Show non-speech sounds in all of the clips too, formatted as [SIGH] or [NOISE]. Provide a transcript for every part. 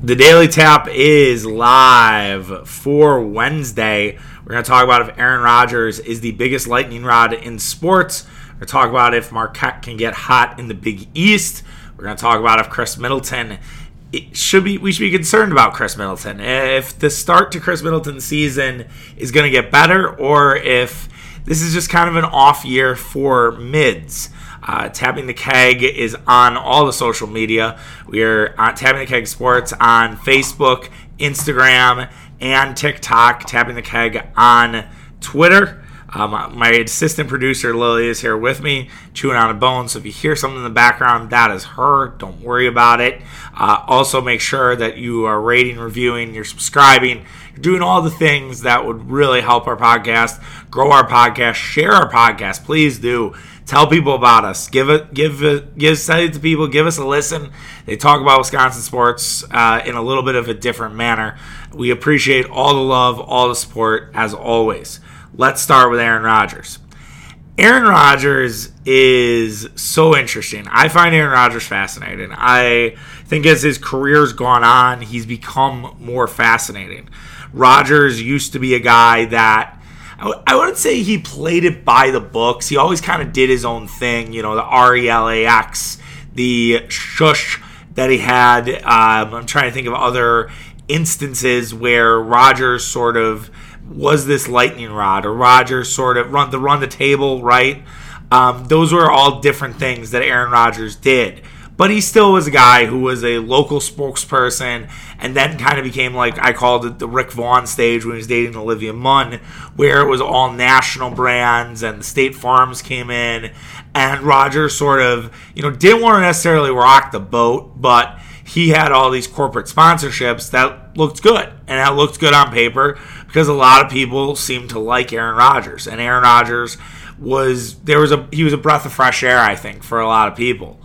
The Daily Tap is live for Wednesday. We're going to talk about if Aaron Rodgers is the biggest lightning rod in sports. We're going to talk about if Marquette can get hot in the Big East. We're going to talk about if Khris Middleton it should be we should be concerned about Khris Middleton. If the start to Khris Middleton's season is going to get better or if this is just kind of an off year for mids. Uh, Tapping the Keg is on all the social media. We are on Tapping the Keg Sports on Facebook, Instagram, and TikTok. Tapping the Keg on Twitter. Um, my assistant producer Lily is here with me, chewing on a bone. So if you hear something in the background, that is her. Don't worry about it. Uh, also, make sure that you are rating, reviewing, you're subscribing, you're doing all the things that would really help our podcast, grow our podcast, share our podcast. Please do. Tell people about us. Give it, give it, give send it to people. Give us a listen. They talk about Wisconsin sports uh, in a little bit of a different manner. We appreciate all the love, all the support, as always. Let's start with Aaron Rodgers. Aaron Rodgers is so interesting. I find Aaron Rodgers fascinating. I think as his career's gone on, he's become more fascinating. Rodgers used to be a guy that I wouldn't say he played it by the books. He always kind of did his own thing, you know, the R E L A X, the shush that he had. Um, I'm trying to think of other instances where Rodgers sort of was this lightning rod, or Rodgers sort of run the run the table, right? Um, those were all different things that Aaron Rodgers did. But he still was a guy who was a local spokesperson and then kind of became like I called it the Rick Vaughn stage when he was dating Olivia Munn, where it was all national brands and the state farms came in. And Roger sort of, you know, didn't want to necessarily rock the boat, but he had all these corporate sponsorships that looked good. And that looked good on paper because a lot of people seemed to like Aaron Rodgers. And Aaron Rodgers was there was a he was a breath of fresh air, I think, for a lot of people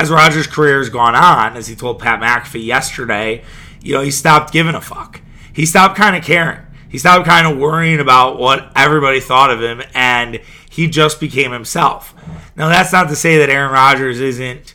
as Rodgers' career has gone on, as he told Pat McAfee yesterday, you know, he stopped giving a fuck. He stopped kind of caring. He stopped kind of worrying about what everybody thought of him, and he just became himself. Now, that's not to say that Aaron Rodgers isn't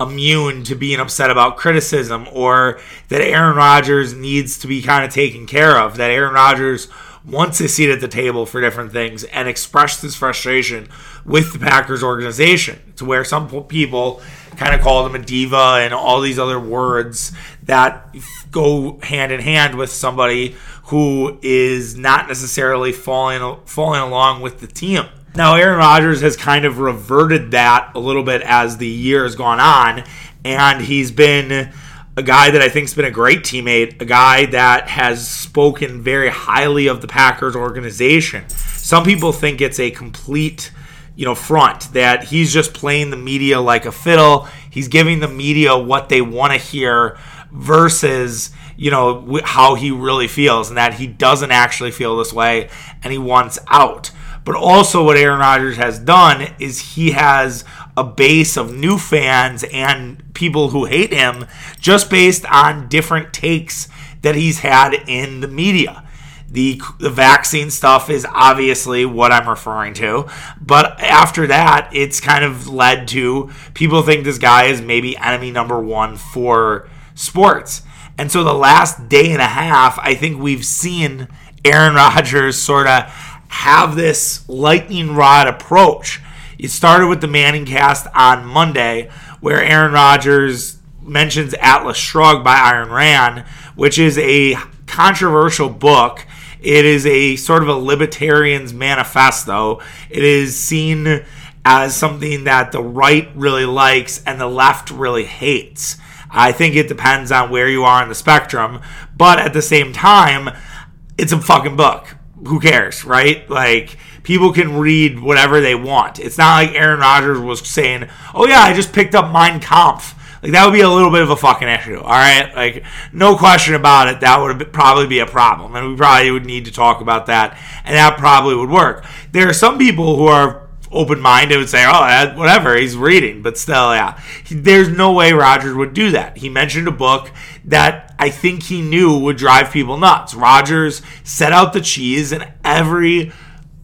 immune to being upset about criticism or that Aaron Rodgers needs to be kind of taken care of, that Aaron Rodgers wants a seat at the table for different things and expressed his frustration with the Packers organization to where some people kind of called him a diva and all these other words that go hand in hand with somebody who is not necessarily falling falling along with the team. Now Aaron Rodgers has kind of reverted that a little bit as the year has gone on and he's been a guy that I think's been a great teammate, a guy that has spoken very highly of the Packers organization. Some people think it's a complete, you know, front that he's just playing the media like a fiddle. He's giving the media what they want to hear versus, you know, how he really feels and that he doesn't actually feel this way and he wants out. But also, what Aaron Rodgers has done is he has a base of new fans and people who hate him just based on different takes that he's had in the media. The, the vaccine stuff is obviously what I'm referring to. But after that, it's kind of led to people think this guy is maybe enemy number one for sports. And so the last day and a half, I think we've seen Aaron [LAUGHS] Rodgers sort of have this lightning rod approach. It started with the ManningCast on Monday, where Aaron Rodgers mentions Atlas Shrugged by Ayn Rand, which is a controversial book. It is a sort of a libertarian's manifesto. It is seen as something that the right really likes and the left really hates. I think it depends on where you are on the spectrum, but at the same time, it's a fucking book who cares, right? Like people can read whatever they want. It's not like Aaron Rodgers was saying, "Oh yeah, I just picked up Mein Kampf." Like that would be a little bit of a fucking issue, all right? Like no question about it, that would probably be a problem, and we probably would need to talk about that, and that probably would work. There are some people who are open minded would say, oh, eh, whatever, he's reading. But still, yeah, there's no way Rodgers would do that. He mentioned a book that I think he knew would drive people nuts. Rodgers set out the cheese, and every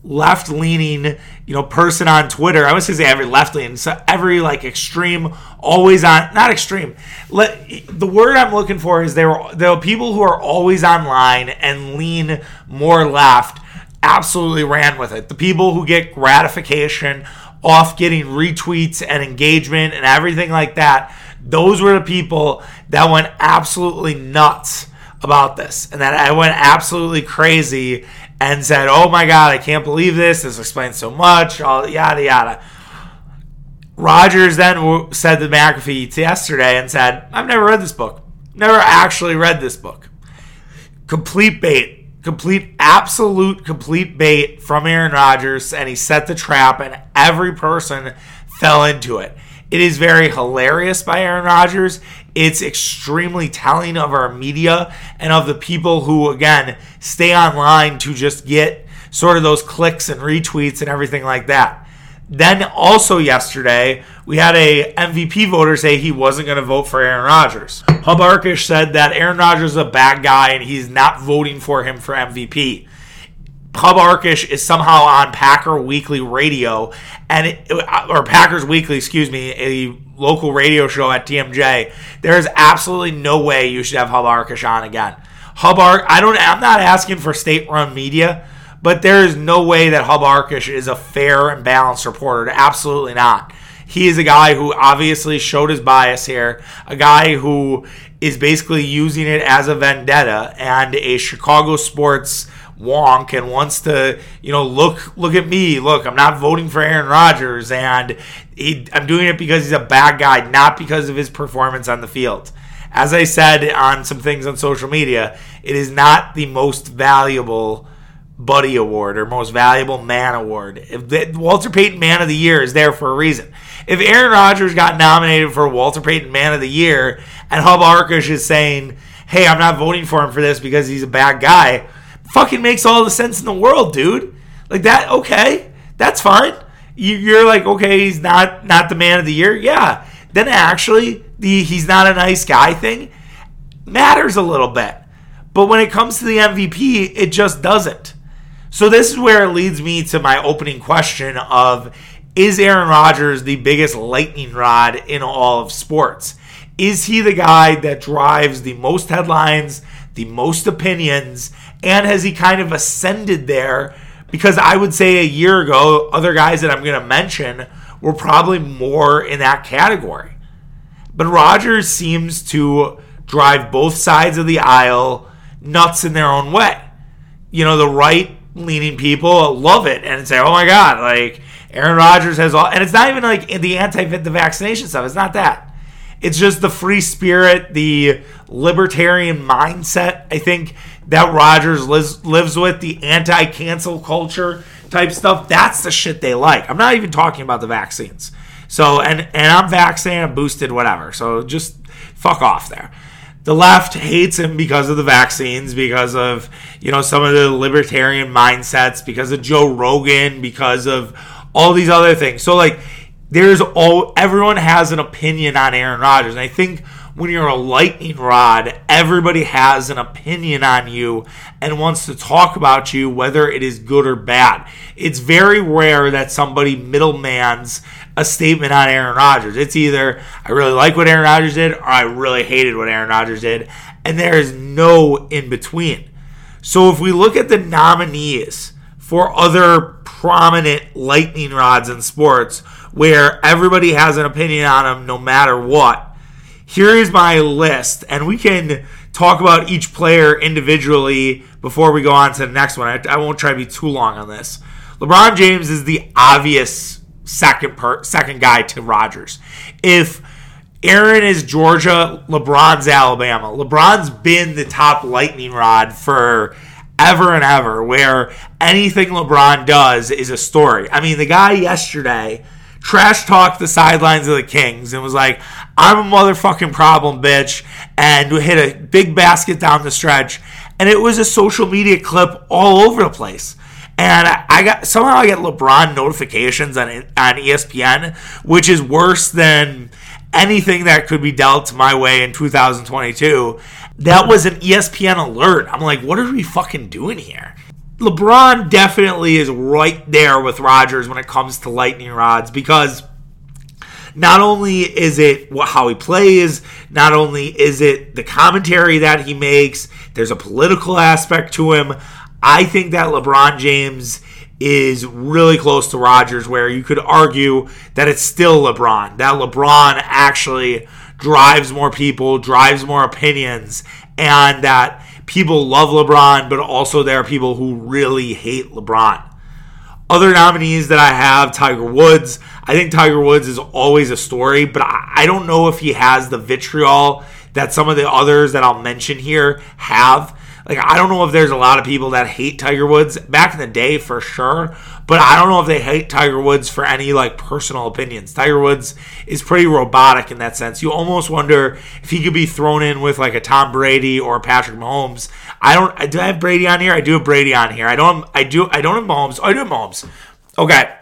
left leaning, you know, person on Twitter. I was gonna say every left leaning, so every like extreme, always on, not extreme. Let, the word I'm looking for is there. Are people who are always online and lean more left. Absolutely ran with it. The people who get gratification off getting retweets and engagement and everything like that. Those were the people that went absolutely nuts about this and that I went absolutely crazy and said, "Oh my god, I can't believe this. This explains so much." All yada yada. Rodgers then said to McAfee yesterday and said, "I've never read this book. Never actually read this book. Complete bait, complete absolute complete bait from Aaron Rodgers, and he set the trap, and every person fell into it." It is very hilarious by Aaron Rodgers. It's extremely telling of our media and of the people who, again, stay online to just get sort of those clicks and retweets and everything like that. Then also yesterday, we had a MVP voter say he wasn't going to vote for Aaron Rodgers. Hub Arkush said that Aaron Rodgers is a bad guy and he's not voting for him for MVP. Hub Arkush is somehow on Packer Weekly Radio and it, or Packers Weekly, excuse me, a local radio show at TMJ. There is absolutely no way you should have Hub Arkush on again. Hub Ark, I don't. I'm not asking for state-run media, but there is no way that Hub Arkush is a fair and balanced reporter. Absolutely not. He is a guy who obviously showed his bias here. A guy who is basically using it as a vendetta and a Chicago sports wonk and wants to, you know, look look at me. Look, I'm not voting for Aaron Rodgers, and he, I'm doing it because he's a bad guy, not because of his performance on the field. As I said on some things on social media, it is not the most valuable Buddy Award or Most Valuable Man Award. If the, Walter Payton Man of the Year is there for a reason. If Aaron Rodgers got nominated for Walter Payton Man of the Year and Hub Arkush is saying, hey, I'm not voting for him for this because he's a bad guy, fucking makes all the sense in the world, dude. Like that, okay, that's fine. You're like, okay, he's not not the man of the year, yeah. Then actually, the he's not a nice guy thing matters a little bit. But when it comes to the MVP, it just doesn't. So this is where it leads me to my opening question of is Aaron Rodgers the biggest lightning rod in all of sports? Is he the guy that drives the most headlines, the most opinions, and has he kind of ascended there? Because I would say a year ago, other guys that I'm going to mention were probably more in that category. But Rodgers seems to drive both sides of the aisle nuts in their own way. You know, the right leaning people love it and say, oh my God, like Aaron Rodgers has all, and it's not even like the anti the vaccination stuff. It's not that. It's just the free spirit, the libertarian mindset. I think that Rodgers lives, lives with the anti-cancel culture type stuff. That's the shit they like. I'm not even talking about the vaccines. So and and I'm vaccinated, I'm boosted, whatever. So just fuck off there. The left hates him because of the vaccines, because of you know some of the libertarian mindsets, because of Joe Rogan, because of all these other things. So like there's all everyone has an opinion on Aaron Rodgers. And I think when you're a lightning rod, everybody has an opinion on you and wants to talk about you, whether it is good or bad. It's very rare that somebody middlemans a statement on Aaron Rodgers. It's either I really like what Aaron Rodgers did or I really hated what Aaron Rodgers did. And there is no in between. So if we look at the nominees for other prominent lightning rods in sports, where everybody has an opinion on them no matter what. Here is my list, and we can talk about each player individually before we go on to the next one. I, I won't try to be too long on this. LeBron James is the obvious second per, second guy to Rodgers. If Aaron is Georgia, LeBron's Alabama. LeBron's been the top lightning rod for ever and ever, where anything LeBron does is a story. I mean, the guy yesterday trash talked the sidelines of the Kings and was like, I'm a motherfucking problem, bitch, and we hit a big basket down the stretch. And it was a social media clip all over the place. And I got somehow I get LeBron notifications on on ESPN, which is worse than anything that could be dealt my way in 2022. That was an ESPN alert. I'm like, what are we fucking doing here? LeBron definitely is right there with Rodgers when it comes to lightning rods because not only is it how he plays, not only is it the commentary that he makes, there's a political aspect to him. I think that LeBron James is really close to Rodgers, where you could argue that it's still LeBron. That LeBron actually drives more people, drives more opinions, and that people love LeBron, but also there are people who really hate LeBron. Other nominees that I have Tiger Woods. I think Tiger Woods is always a story, but I don't know if he has the vitriol that some of the others that I'll mention here have. Like, I don't know if there's a lot of people that hate Tiger Woods back in the day for sure, but I don't know if they hate Tiger Woods for any like personal opinions. Tiger Woods is pretty robotic in that sense. You almost wonder if he could be thrown in with like a Tom Brady or Patrick Mahomes. I don't. Do I have Brady on here? I do have Brady on here. I don't. I do. I don't have Mahomes. Oh, I do have Mahomes. Okay.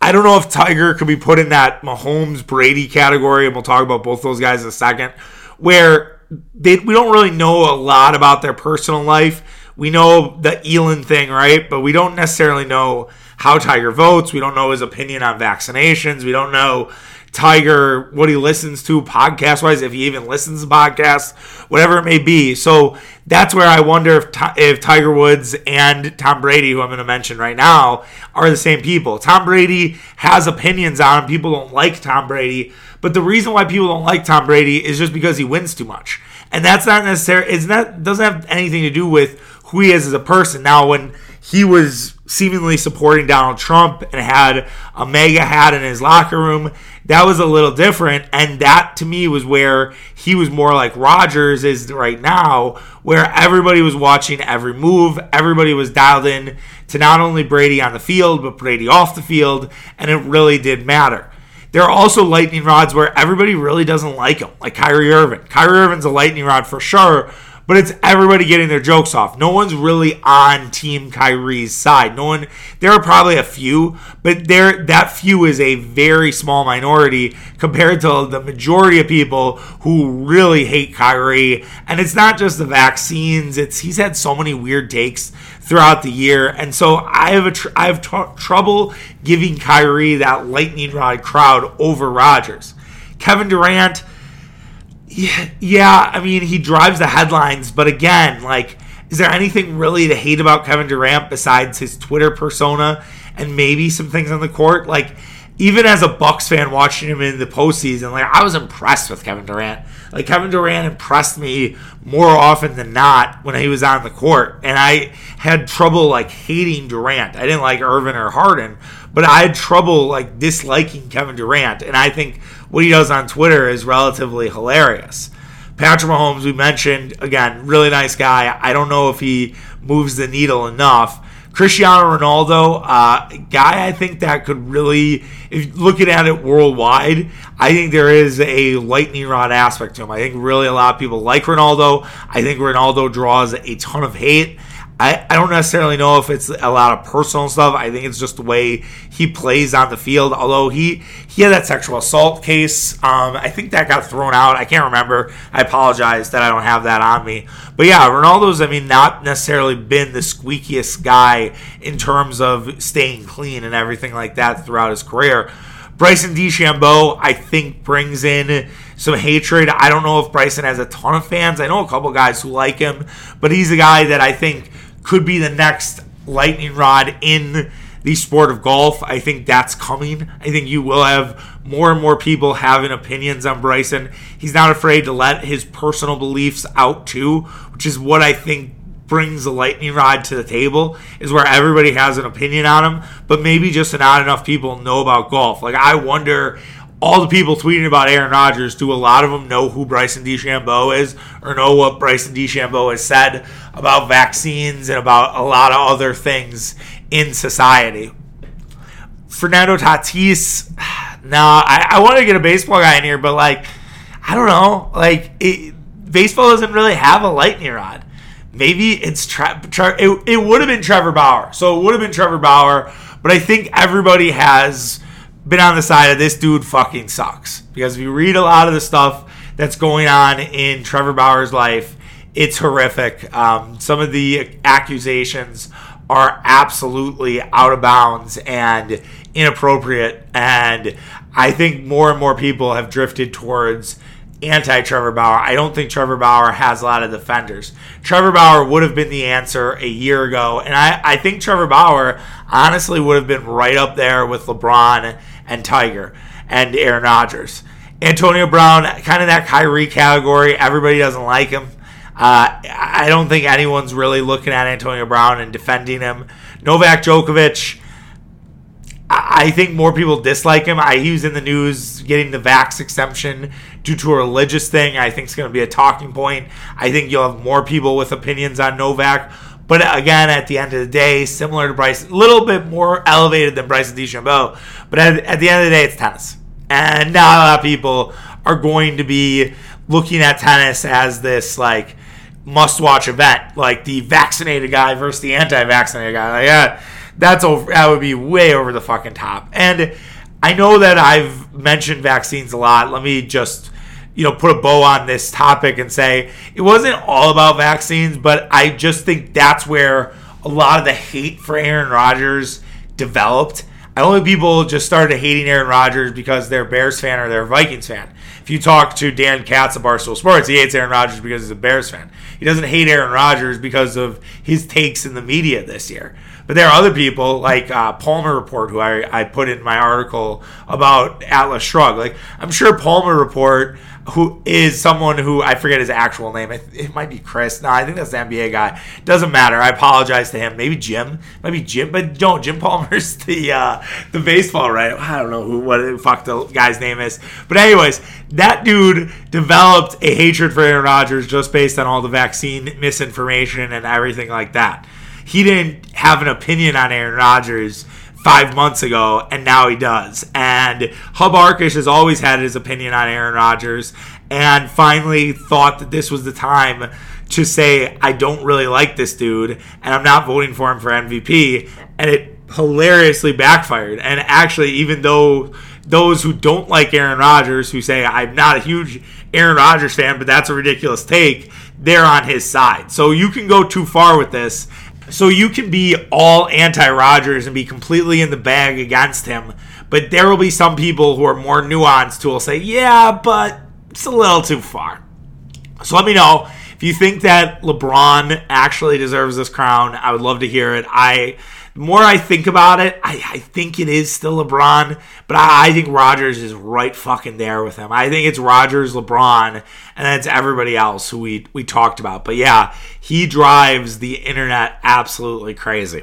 I don't know if Tiger could be put in that Mahomes Brady category, and we'll talk about both those guys in a second. Where they, we don't really know a lot about their personal life. We know the Elin thing, right? But we don't necessarily know how Tiger votes. We don't know his opinion on vaccinations. We don't know Tiger, what he listens to podcast wise, if he even listens to podcasts, whatever it may be. So that's where I wonder if, if Tiger Woods and Tom Brady, who I'm going to mention right now, are the same people. Tom Brady has opinions on him. People don't like Tom Brady but the reason why people don't like Tom Brady is just because he wins too much. And that's not necessarily it's not doesn't have anything to do with who he is as a person. Now when he was seemingly supporting Donald Trump and had a MAGA hat in his locker room, that was a little different. And that to me was where he was more like Rodgers is right now, where everybody was watching every move, everybody was dialed in to not only Brady on the field, but Brady off the field, and it really did matter. There are also lightning rods where everybody really doesn't like him, like Kyrie Irving. Kyrie Irving's a lightning rod for sure, but it's everybody getting their jokes off. No one's really on Team Kyrie's side. No one. There are probably a few, but there that few is a very small minority compared to the majority of people who really hate Kyrie. And it's not just the vaccines. It's he's had so many weird takes throughout the year, and so I have a tr- I have tr- trouble giving Kyrie that lightning rod crowd over Rodgers. Kevin Durant yeah, I mean, he drives the headlines, but again, like, is there anything really to hate about Kevin Durant besides his Twitter persona and maybe some things on the court? Like, even as a Bucks fan watching him in the postseason, like I was impressed with Kevin Durant. Like Kevin Durant impressed me more often than not when he was on the court, and I had trouble like hating Durant. I didn't like Irvin or Harden, but I had trouble like disliking Kevin Durant, and I think what he does on Twitter is relatively hilarious. Patrick Mahomes, we mentioned again, really nice guy. I don't know if he moves the needle enough. Cristiano Ronaldo, uh, guy I think that could really, if looking at it worldwide, I think there is a lightning rod aspect to him. I think really a lot of people like Ronaldo. I think Ronaldo draws a ton of hate. I, I don't necessarily know if it's a lot of personal stuff. I think it's just the way he plays on the field. Although he he had that sexual assault case, um, I think that got thrown out. I can't remember. I apologize that I don't have that on me. But yeah, Ronaldo's I mean not necessarily been the squeakiest guy in terms of staying clean and everything like that throughout his career. Bryson DeChambeau, I think, brings in some hatred. I don't know if Bryson has a ton of fans. I know a couple guys who like him, but he's a guy that I think could be the next lightning rod in the sport of golf. I think that's coming. I think you will have more and more people having opinions on Bryson. He's not afraid to let his personal beliefs out too, which is what I think brings the lightning rod to the table is where everybody has an opinion on him, but maybe just not enough people know about golf. Like I wonder all the people tweeting about Aaron Rodgers, do a lot of them know who Bryson DeChambeau is or know what Bryson DeChambeau has said about vaccines and about a lot of other things in society? Fernando Tatis, [SIGHS] no, I, I want to get a baseball guy in here, but like, I don't know. Like, it, baseball doesn't really have a lightning rod. Maybe it's Tre- Tre- it, it would have been Trevor Bauer. So it would have been Trevor Bauer, but I think everybody has been on the side of this dude fucking sucks. Because if you read a lot of the stuff that's going on in Trevor Bauer's life, it's horrific. Um, some of the accusations are absolutely out of bounds and inappropriate. And I think more and more people have drifted towards anti Trevor Bauer. I don't think Trevor Bauer has a lot of defenders. Trevor Bauer would have been the answer a year ago. And I, I think Trevor Bauer honestly would have been right up there with LeBron and Tiger and Aaron Rodgers. Antonio Brown, kind of that Kyrie category. Everybody doesn't like him. Uh, I don't think anyone's really looking at Antonio Brown and defending him. Novak Djokovic, I think more people dislike him. I, he was in the news getting the vax exemption due to a religious thing. I think it's going to be a talking point. I think you'll have more people with opinions on Novak. But again, at the end of the day, similar to Bryson, a little bit more elevated than Bryson DeChambeau. But at, at the end of the day, it's tennis. And not a lot of people are going to be looking at tennis as this like must watch event, like the vaccinated guy versus the anti vaccinated guy. Like, yeah, that's over. That would be way over the fucking top. And I know that I've mentioned vaccines a lot. Let me just you know put a bow on this topic and say it wasn't all about vaccines, but I just think that's where a lot of the hate for Aaron Rodgers developed. I only people just started hating Aaron Rodgers because they're Bears fan or they're Vikings fan. If you talk to Dan Katz of Barstool Sports, he hates Aaron Rodgers because he's a Bears fan. He doesn't hate Aaron Rodgers because of his takes in the media this year. But there are other people like uh, Palmer Report, who I, I put in my article about Atlas Shrugged. Like I'm sure Palmer Report, who is someone who I forget his actual name. It, it might be Chris. No, I think that's the NBA guy. Doesn't matter. I apologize to him. Maybe Jim. Maybe Jim. But don't. Jim Palmer's [LAUGHS] the uh, the baseball right. I don't know who what the fuck the guy's name is. But anyways, that dude developed a hatred for Aaron Rodgers just based on all the vaccine misinformation and everything like that he didn't have an opinion on Aaron Rodgers five months ago, and now he does. And Hub Arkush has always had his opinion on Aaron Rodgers, and finally thought that this was the time to say, I don't really like this dude, and I'm not voting for him for MVP. And it hilariously backfired. And actually, even though those who don't like Aaron Rodgers, who say, I'm not a huge Aaron Rodgers fan, but that's a ridiculous take, they're on his side. So you can go too far with this so you can be all anti Rodgers and be completely in the bag against him, but there will be some people who are more nuanced who will say, yeah, but it's a little too far. So let me know if you think that LeBron actually deserves this crown. I would love to hear it. I the more I think about it, I, I think it is still LeBron, but I, I, think Rodgers is right fucking there with him. I think it's Rodgers, LeBron, and then it's everybody else who we, we talked about. But yeah, he drives the internet absolutely crazy.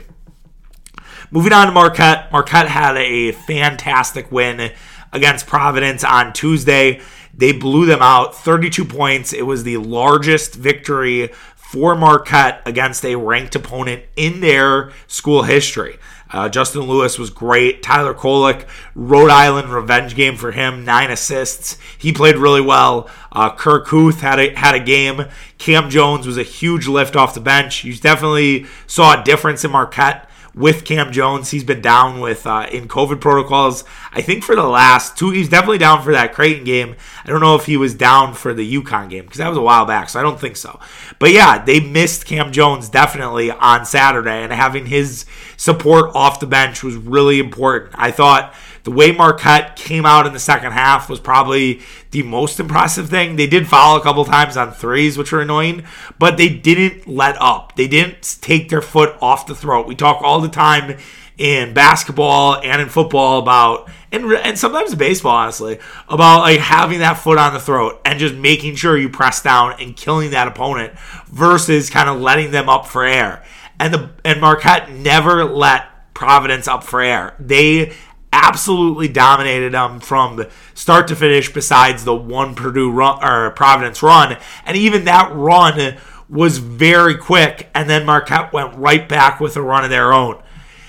Moving on to Marquette. Marquette had a fantastic win against Providence on Tuesday. They blew them out 32 points. It was the largest victory for Marquette against a ranked opponent in their school history. Uh, Justin Lewis was great. Tyler Kolek, Rhode Island revenge game for him, nine assists. He played really well. Uh, Kur Kuath had a had a game. Cam Jones was a huge lift off the bench. You definitely saw a difference in Marquette with Cam Jones. He's been down with uh, in COVID protocols. I think for the last two, he's definitely down for that Creighton game. I don't know if he was down for the UConn game because that was a while back, so I don't think so. But yeah, they missed Cam Jones definitely on Saturday, and having his support off the bench was really important. I thought the way Marquette came out in the second half was probably the most impressive thing. They did foul a couple times on threes, which were annoying, but they didn't let up. They didn't take their foot off the throat. We talk all the time in basketball and in football about and and sometimes baseball honestly about like having that foot on the throat and just making sure you press down and killing that opponent versus kind of letting them up for air. And the and Marquette never let Providence up for air. They absolutely dominated them from start to finish besides the one Purdue run or Providence run and even that run was very quick and then Marquette went right back with a run of their own.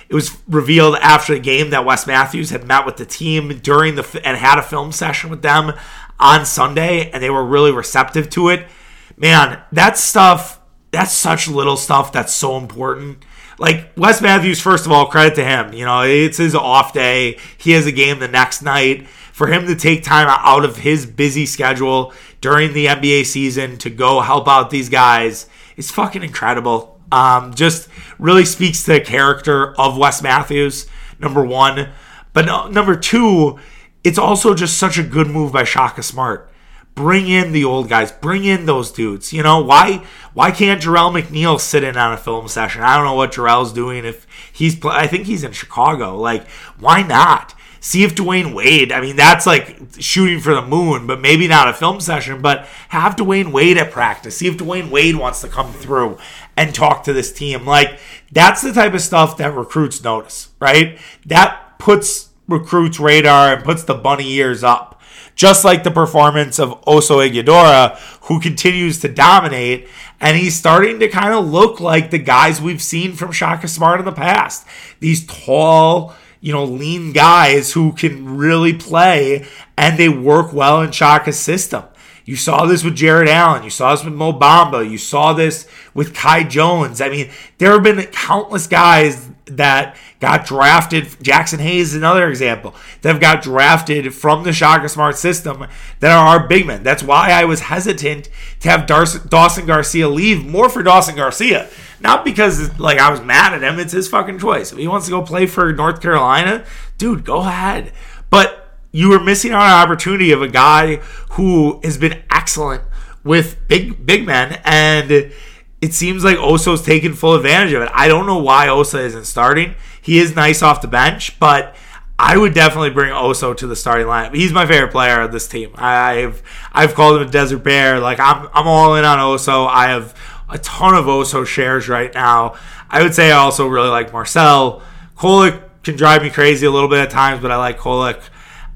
It was revealed after the game that Wes Matthews had met with the team during the and had a film session with them on Sunday and they were really receptive to it. Man, that stuff that's such little stuff that's so important like Wes Matthews, first of all, credit to him. You know, it's his off day. He has a game the next night. for him to take time out of his busy schedule during the NBA season to go help out these guys is fucking incredible. Um, just really speaks to the character of Wes Matthews, number one. But no, number two, it's also just such a good move by Shaka Smart. Bring in the old guys. Bring in those dudes. You know why? Why can't Jerel McNeal sit in on a film session? I don't know what Jerel's doing. If he's, I think he's in Chicago. Like, why not? See if Dwyane Wade. I mean, that's like shooting for the moon, but maybe not a film session. But have Dwyane Wade at practice. See if Dwyane Wade wants to come through and talk to this team. Like, that's the type of stuff that recruits notice, right? That puts recruits' radar and puts the bunny ears up just like the performance of Oso Ighodaro, who continues to dominate. And he's starting to kind of look like the guys we've seen from Shaka Smart in the past. These tall, you know, lean guys who can really play and they work well in Shaka's system. You saw this with Jarrett Allen. You saw this with Mo Bamba. You saw this with Kai Jones. I mean, there have been countless guys that got drafted. Jaxson Hayes is another example that have got drafted from the Shaka Smart system that are our big men. That's why I was hesitant to have Dawson Garcia leave more for Dawson Garcia. Not because like I was mad at him. It's his fucking choice. If he wants to go play for North Carolina, dude, go ahead. But you were missing out on an opportunity of a guy who has been excellent with big big men and it seems like Oso's taking full advantage of it. I don't know why Oso isn't starting. He is nice off the bench, but I would definitely bring Oso to the starting lineup. He's my favorite player of this team. I've I've called him a desert bear. Like I'm I'm all in on Oso. I have a ton of Oso shares right now. I would say I also really like Morsell. Kolek can drive me crazy a little bit at times, but I like Kolek.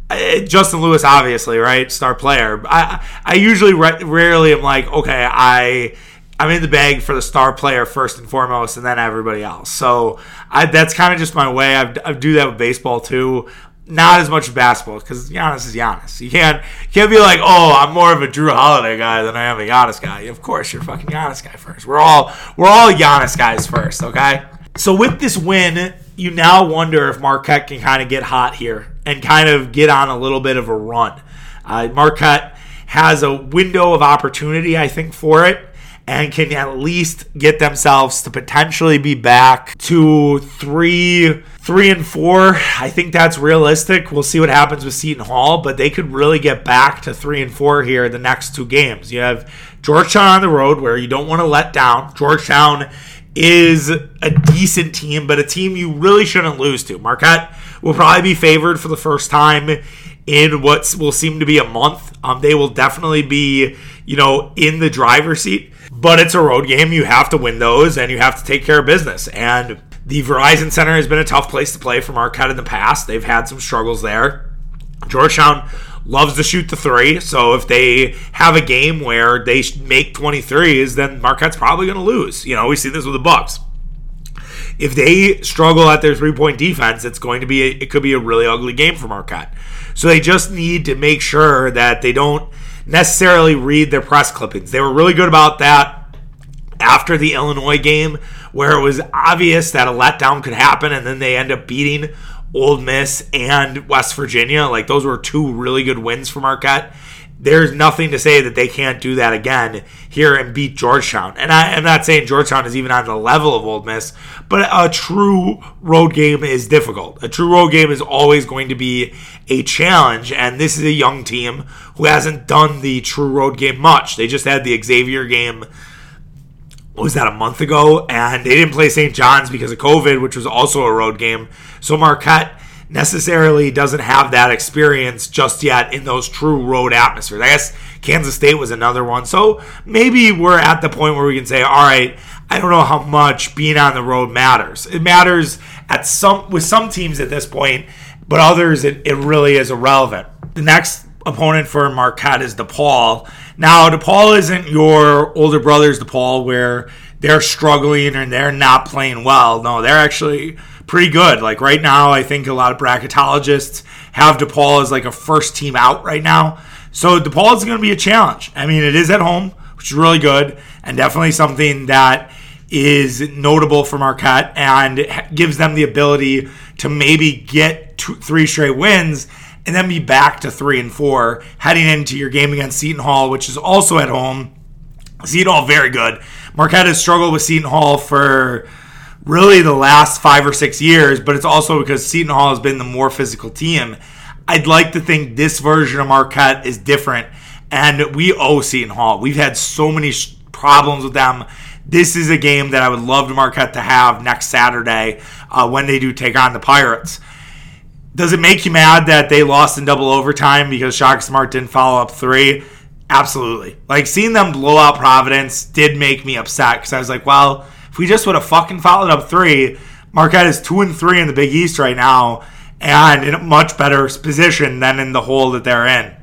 Uh, Justin Lewis, obviously, right, star player. I I usually re- rarely am like, okay, I I'm in the bag for the star player first and foremost, and then everybody else. So I, that's kind of just my way. I, I do that with baseball too. Not as much basketball because Giannis is Giannis. You can't you can't be like, oh, I'm more of a Jrue Holiday guy than I am a Giannis guy. Of course, you're fucking Giannis guy first. We're all we're all Giannis guys first, okay? So with this win, you now wonder if Marquette can kind of get hot here and kind of get on a little bit of a run. Uh, Marquette has a window of opportunity, I think, for it and can at least get themselves to potentially be back to three three and four. I think that's realistic. We'll see what happens with seton hall but they could really get back to three and four here the next two games. You have georgetown on the road where you don't want to let down. Georgetown is a decent team but a team you really shouldn't lose to. Marquette will probably be favored for the first time in what will seem to be a month. Um, they will definitely be you know in the driver's seat but it's a road game. You have to win those and you have to take care of business. And the Verizon Center has been a tough place to play for Marquette in the past. They've had some struggles there. Georgetown loves to shoot the three. So if they have a game where they make 23s, then Marquette's probably going to lose. You know, we see this with the Bucks. If they struggle at their three point defense, it's going to be a, it could be a really ugly game for Marquette. So they just need to make sure that they don't necessarily read their press clippings. They were really good about that after the Illinois game, where it was obvious that a letdown could happen, and then they end up beating Ole Miss and West Virginia. Like those were two really good wins for Marquette. There's nothing to say that they can't do that again here and beat Georgetown. And I, am not saying Georgetown is even on the level of Ole Miss, but a true road game is difficult. A true road game is always going to be a challenge. And this is a young team who hasn't done the true road game much. They just had the Xavier game was that a month ago? And they didn't play St. John's because of COVID, which was also a road game. So Marquette necessarily doesn't have that experience just yet in those true road atmospheres. I guess Kansas State was another one. So maybe we're at the point where we can say, all right, I don't know how much being on the road matters. It matters at some with some teams at this point, but others it, it really is irrelevant. The next opponent for Marquette is DePaul. Now, DePaul isn't your older brother's DePaul where they're struggling and they're not playing well. No, they're actually pretty good. Like right now, I think a lot of bracketologists have DePaul as like a first team out right now. So DePaul is going to be a challenge. I mean, it is at home, which is really good, and definitely something that is notable for Marquette and gives them the ability to maybe get two, three straight wins and then be back to three and four heading into your game against Seton Hall, which is also at home. Seton Hall very good. Marquette has struggled with Seton Hall for really the last five or six years, but it's also because Seton Hall has been the more physical team. I'd like to think this version of Marquette is different, and we owe Seton Hall. We've had so many problems with them. This is a game that I would love Marquette to have next Saturday uh, when they do take on the Pirates. Does it make you mad that they lost in double overtime because Shaka Smart didn't follow up three? Absolutely. Like seeing them blow out Providence did make me upset because I was like, well, if we just would have fucking followed up three, Marquette is two and three in the Big East right now and in a much better position than in the hole that they're in.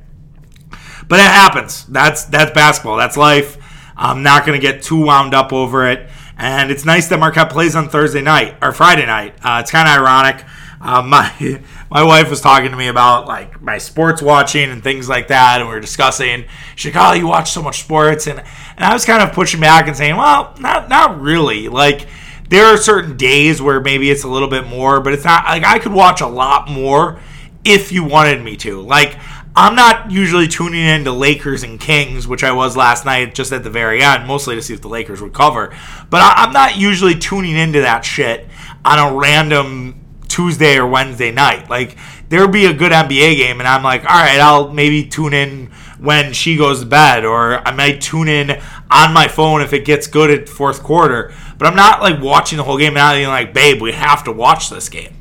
But it happens. That's that's basketball. That's life. I'm not going to get too wound up over it. And it's nice that Marquette plays on Thursday night or Friday night. Uh, it's kind of ironic. Uh, [LAUGHS] my my wife was talking to me about like my sports watching and things like that, and we were discussing. She's like, "Oh, you watch so much sports," and and I was kind of pushing back and saying, "Well, not not really. Like, there are certain days where maybe it's a little bit more, but it's not like I could watch a lot more if you wanted me to. Like, I'm not usually tuning into Lakers and Kings, which I was last night just at the very end, mostly to see if the Lakers would cover. But I'm not usually tuning into that shit on a random Tuesday or Wednesday night. Like there'll be a good NBA game, and I'm like, all right, I'll maybe tune in when she goes to bed, or I might tune in on my phone if it gets good at fourth quarter. But I'm not like watching the whole game and being like, babe, we have to watch this game.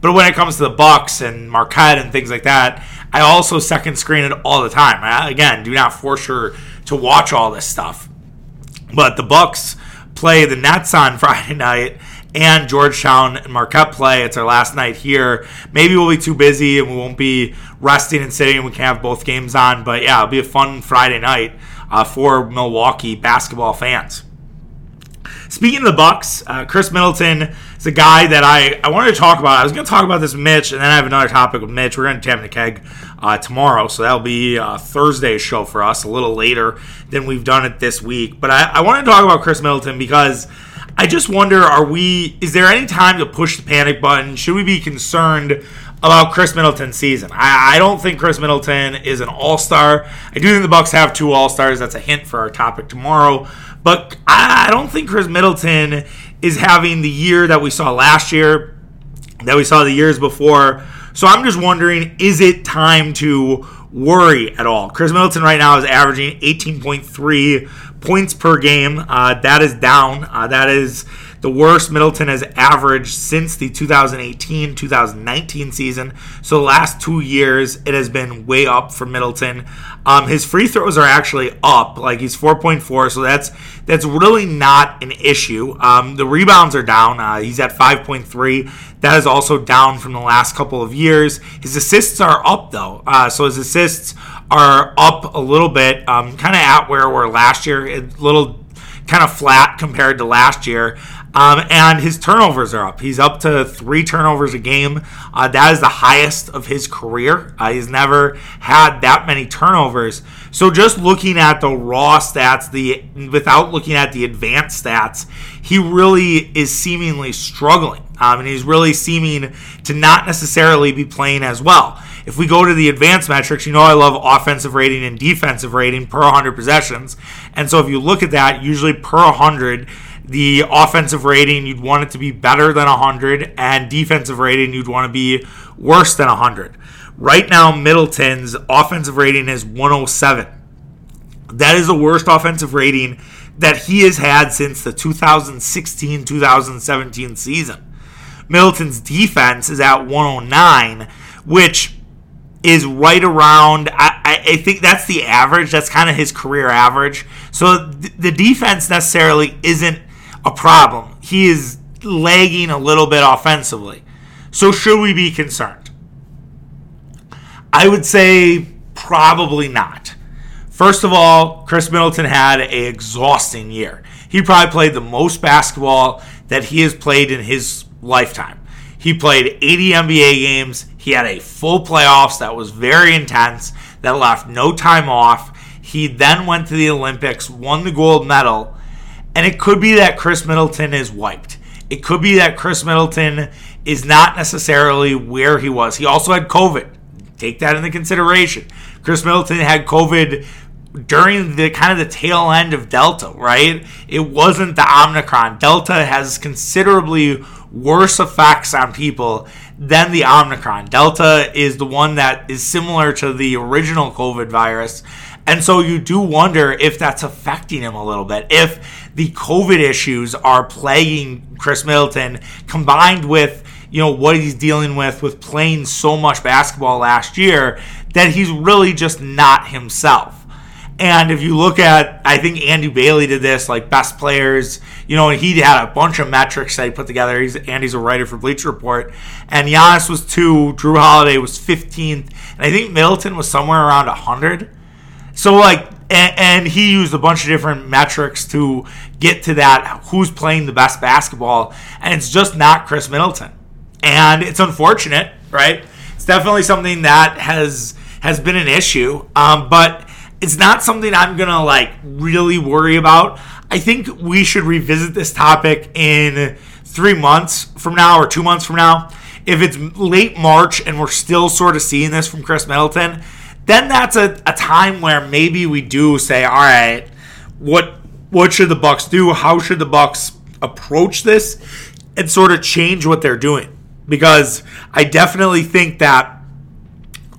But when it comes to the Bucks and Marquette and things like that, I also second screen it all the time. I, again, do not force her to watch all this stuff. But the Bucks play the Nets on [LAUGHS] Friday night and Georgetown and Marquette play. It's our last night here. Maybe we'll be too busy and we won't be resting and sitting. We can have both games on. But yeah, it'll be a fun Friday night uh, for Milwaukee basketball fans. Speaking of the Bucks, uh, Khris Middleton is a guy that I, I wanted to talk about. I was going to talk about this with Mitch, and then I have another topic with Mitch. We're going to tap the keg uh, tomorrow, so that'll be uh, Thursday's show for us, a little later than we've done it this week. But I, I want to talk about Khris Middleton because I just wonder: Are we? Is there any time to push the panic button? Should we be concerned? about Khris Middleton's season. I, I, don't think Khris Middleton is an all star. I do think the Bucks have two all stars. That's a hint for our topic tomorrow. But I don't think Khris Middleton is having the year that we saw last year, that we saw the years before. So I'm just wondering, is it time to worry at all? Khris Middleton right now is averaging 18.3 points per game. Uh, that is down. Uh, that is the worst Middleton has averaged since the 2018 2019 season. So the last two years, it has been way up for Middleton. Um, his free throws are actually up, like he's 4.4, so that's that's really not an issue. Um, the rebounds are down. Uh, he's at 5.3. That is also down from the last couple of years. His assists are up though, uh, so his assists are up a little bit, um, kind of at where we're last year. A little kind of flat compared to last year. Um, and his turnovers are up. He's up to three turnovers a game. Uh, that is the highest of his career. Uh, he's never had that many turnovers. So just looking at the raw stats, the without looking at the advanced stats, he really is seemingly struggling. Um, and he's really seeming to not necessarily be playing as well. If we go to the advanced metrics, you know I love offensive rating and defensive rating per 100 possessions. And so if you look at that, usually per 100, the offensive rating you'd want it to be better than 100 and defensive rating you'd want to be worse than 100 right now middleton's offensive rating is 107 that is the worst offensive rating that he has had since the 2016-2017 season. Middleton's defense is at 109 which is right around I, I think that's the average that's kind of his career average. So th- the defense necessarily isn't a problem. He is lagging a little bit offensively. So, should we be concerned? I would say probably not. First of all, Khris Middleton had an exhausting year. He probably played the most basketball that he has played in his lifetime. He played 80 NBA games. He had a full playoffs that was very intense, that left no time off. He then went to the Olympics, won the gold medal, and it could be that Khris Middleton is wiped. It could be that Khris Middleton is not necessarily where he was. He also had COVID. Take that into consideration. Khris Middleton had COVID during the kind of the tail end of Delta, right? It wasn't the Omicron. Delta has considerably worse effects on people than the Omicron. Delta is the one that is similar to the original COVID virus. And so you do wonder if that's affecting him a little bit. If the COVID issues are plaguing Khris Middleton combined with you know what he's dealing with with playing so much basketball last year that he's really just not himself. And if you look at, I think Andy Bailey did this, like best players, you know, and he had a bunch of metrics that he put together. He's Andy's a writer for Bleacher Report, and Giannis was two, Jrue Holiday was 15th, and I think Middleton was somewhere around 100. So like, and, and he used a bunch of different metrics to get to that who's playing the best basketball, and it's just not Khris Middleton, and it's unfortunate, right? It's definitely something that has has been an issue, um, but it's not something I'm gonna like really worry about. I think we should revisit this topic in three months from now or two months from now. If it's late March and we're still sort of seeing this from Khris Middleton, then that's a, a time where maybe we do say, all right, what what should the Bucks do? How should the Bucks approach this and sort of change what they're doing? Because I definitely think that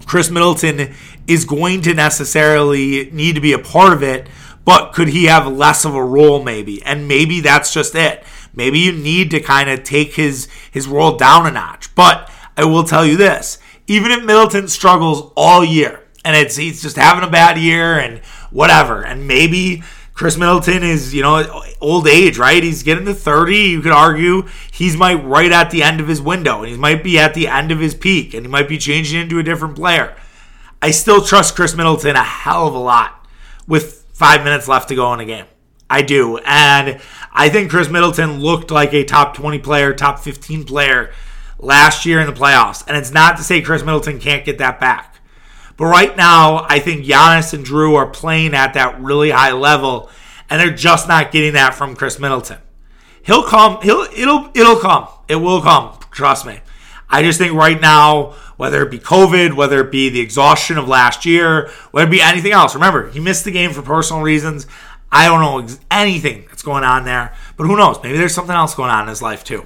Khris Middleton is going to necessarily need to be a part of it, but could he have less of a role maybe? And maybe that's just it. Maybe you need to kind of take his his role down a notch. But I will tell you this, even if Middleton struggles all year and it's he's just having a bad year and whatever, and maybe Khris Middleton is, you know, old age, right? He's getting to 30. You could argue he's might right at the end of his window, and he might be at the end of his peak, and he might be changing into a different player. I still trust Khris Middleton a hell of a lot with five minutes left to go in a game. I do. And I think Khris Middleton looked like a top 20 player, top 15 player last year in the playoffs. And it's not to say Khris Middleton can't get that back. But right now, I think Giannis and Jrue are playing at that really high level, and they're just not getting that from Khris Middleton. He'll come. He'll it'll it'll come. It will come. Trust me. I just think right now whether it be COVID, whether it be the exhaustion of last year, whether it be anything else. Remember, he missed the game for personal reasons. I don't know anything that's going on there, but who knows? Maybe there's something else going on in his life too.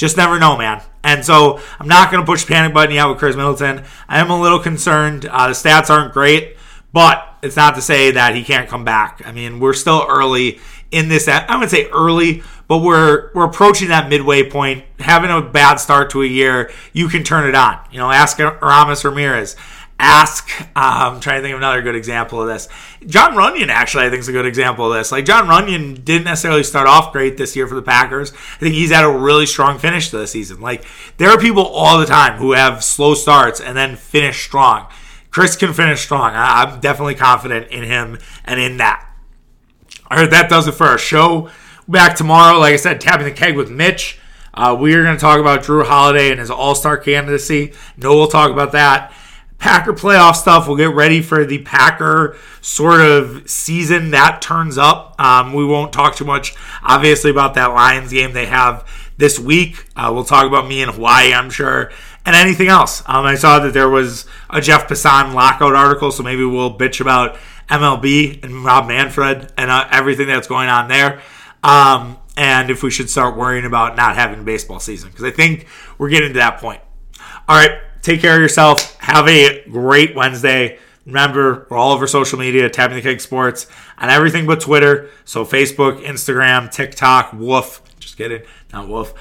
Just never know, man. And so I'm not going to push panic button yet with Khris Middleton. I am a little concerned. Uh, the stats aren't great, but it's not to say that he can't come back. I mean, we're still early in this. I would say early, but we're we're approaching that midway point. Having a bad start to a year, you can turn it on. You know, ask Aramis Ramirez. Ask, um, I'm trying to think of another good example of this. Jon Runyan, actually, I think is a good example of this. Like, Jon Runyan didn't necessarily start off great this year for the Packers. I think he's had a really strong finish to the season. Like, there are people all the time who have slow starts and then finish strong. Khris can finish strong. I'm definitely confident in him and in that. All right, that does it for our show. Back tomorrow, like I said, tapping the keg with Mitch. Uh, we are going to talk about Jrue Holiday and his All Star candidacy. No, we'll talk about that. Packer playoff stuff. We'll get ready for the Packer sort of season that turns up. Um, we won't talk too much, obviously, about that Lions game they have this week. Uh, we'll talk about me in Hawaii, I'm sure, and anything else. Um, I saw that there was a Jeff Passan lockout article, so maybe we'll bitch about MLB and Rob Manfred and uh, everything that's going on there. Um, and if we should start worrying about not having baseball season, because I think we're getting to that point. All right, take care of yourself. Have a great Wednesday. Remember, we're all over social media, Tapping the Keg Sports, on everything but Twitter. So Facebook, Instagram, TikTok, Woof. Just kidding, not Woof.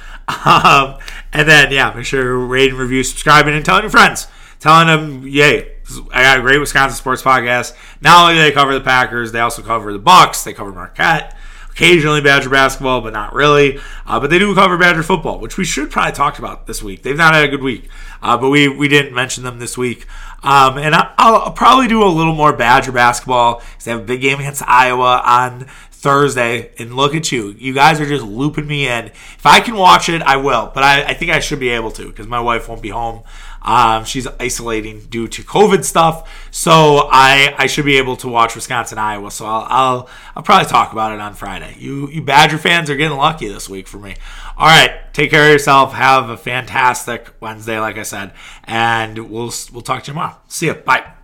Um, and then, yeah, make sure you rate and review, subscribing, and telling your friends. Telling them, yay, I got a great Wisconsin sports podcast. Not only do they cover the Packers, they also cover the Bucks. They cover Marquette. Occasionally Badger basketball, but not really. Uh, but they do cover Badger football, which we should probably talk about this week. They've not had a good week, uh, but we we didn't mention them this week. Um, and I, will probably do a little more Badger basketball because they have a big game against Iowa on Thursday. And look at you. You guys are just looping me in. If I can watch it, I will. But I, I think I should be able to because my wife won't be home. Um, she's isolating due to COVID stuff. So I, I should be able to watch Wisconsin Iowa. So I'll, I'll, I'll probably talk about it on Friday. You, you Badger fans are getting lucky this week for me. All right. Take care of yourself. Have a fantastic Wednesday, like I said. And we'll, we'll talk to you tomorrow. See you. Bye.